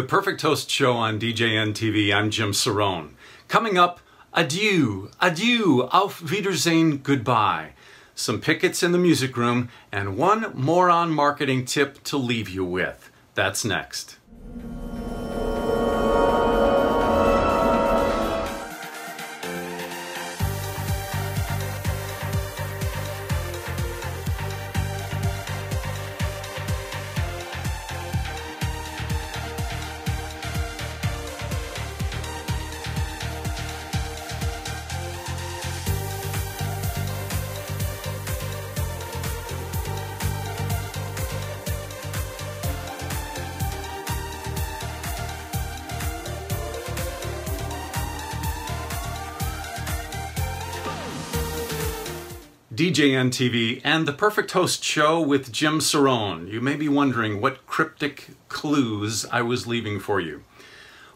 The Perfect Host Show on DJN TV. I'm Jim Cerrone. Coming up, adieu, adieu, auf Wiedersehen, goodbye. Some pick hits in the music room, and one more on marketing tip to leave you with. That's next. DJN TV and the Perfect Host Show with Jim Cerrone. You may be wondering what cryptic clues I was leaving for you.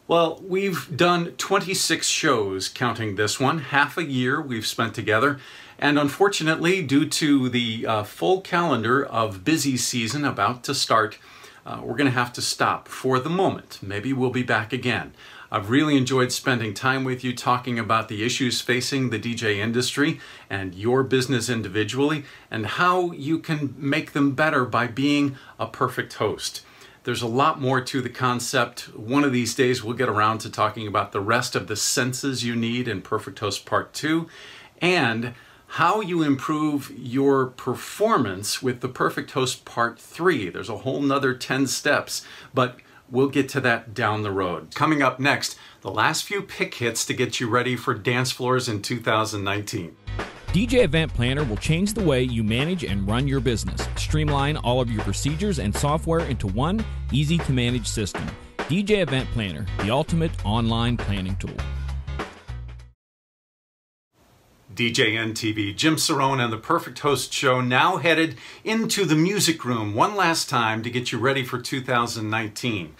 Well, we've done 26 shows, counting this one. Half a year we've spent together. And unfortunately, due to the uh, full calendar of busy season about to start, uh, we're going to have to stop for the moment. Maybe we'll be back again. I've really enjoyed spending time with you talking about the issues facing the DJ industry and your business individually and how you can make them better by being a perfect host. There's a lot more to the concept. One of these days we'll get around to talking about the rest of the senses you need in Perfect Host Part 2 and how you improve your performance with the Perfect Host Part 3. There's a whole nother 10 steps, but We'll get to that down the road. Coming up next, the last few pick hits to get you ready for dance floors in 2019. DJ Event Planner will change the way you manage and run your business. Streamline all of your procedures and software into one easy to manage system. DJ Event Planner, the ultimate online planning tool. DJN TV, Jim Cerrone and the Perfect Host Show now headed into the music room one last time to get you ready for 2019.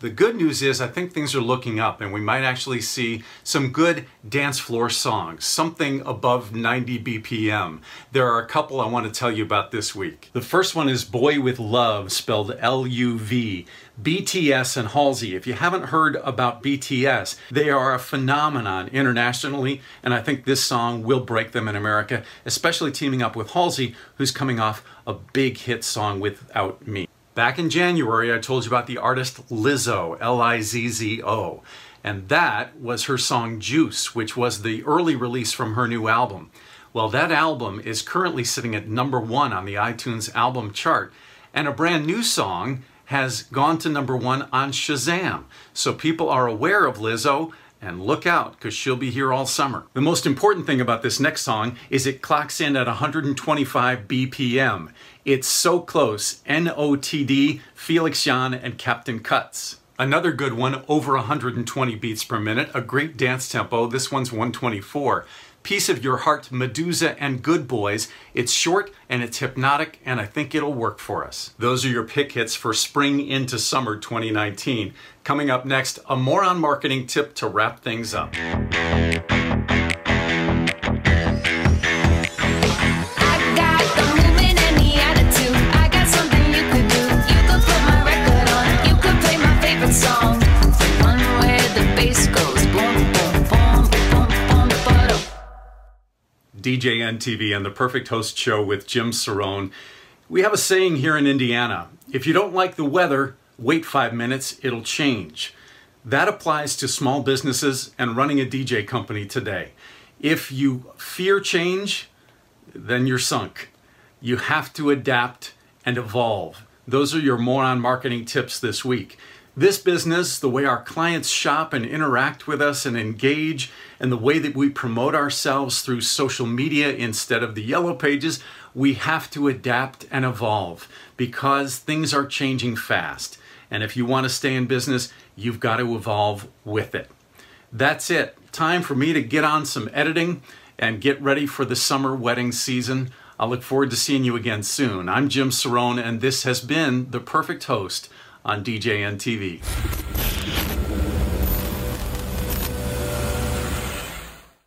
The good news is I think things are looking up and we might actually see some good dance floor songs, something above 90 BPM. There are a couple I want to tell you about this week. The first one is Boy with Luv, spelled L-U-V. BTS and Halsey. If you haven't heard about BTS, they are a phenomenon internationally, and I think this song will break them in America, especially teaming up with Halsey, who's coming off a big hit song Without Me. Back in January, I told you about the artist Lizzo, L-I-Z-Z-O, and that was her song Juice, which was the early release from her new album. Well, that album is currently sitting at number one on the iTunes album chart, and a brand new song has gone to number one on Shazam. So people are aware of Lizzo, and look out, because she'll be here all summer. The most important thing about this next song is it clocks in at 125 BPM. It's so close. NOTD, Felix Jaehn, and Captain Cuts. Another good one, over 120 beats per minute, a great dance tempo. This one's 124. Piece of Your Heart, Meduza and Goodboys. It's short and it's hypnotic, and I think it'll work for us. Those are your pick hits for spring into summer 2019. Coming up next, a more on marketing tip to wrap things up. DJN TV and the Perfect Host Show with Jim Cerrone. We have a saying here in Indiana if you don't like the weather, wait five minutes, it'll change. That applies to small businesses and running a DJ company today. If you fear change, then you're sunk. You have to adapt and evolve. Those are your more on marketing tips this week. This business, the way our clients shop and interact with us and engage, and the way that we promote ourselves through social media instead of the yellow pages, we have to adapt and evolve because things are changing fast. And if you want to stay in business, you've got to evolve with it. That's it. Time for me to get on some editing and get ready for the summer wedding season. I look forward to seeing you again soon. I'm Jim Cerrone, and this has been The Perfect Host on DJN TV.